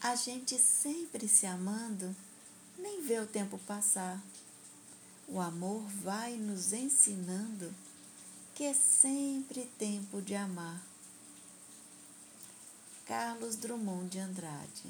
A gente sempre se amando, nem vê o tempo passar. O amor vai nos ensinando que é sempre tempo de amar. Carlos Drummond de Andrade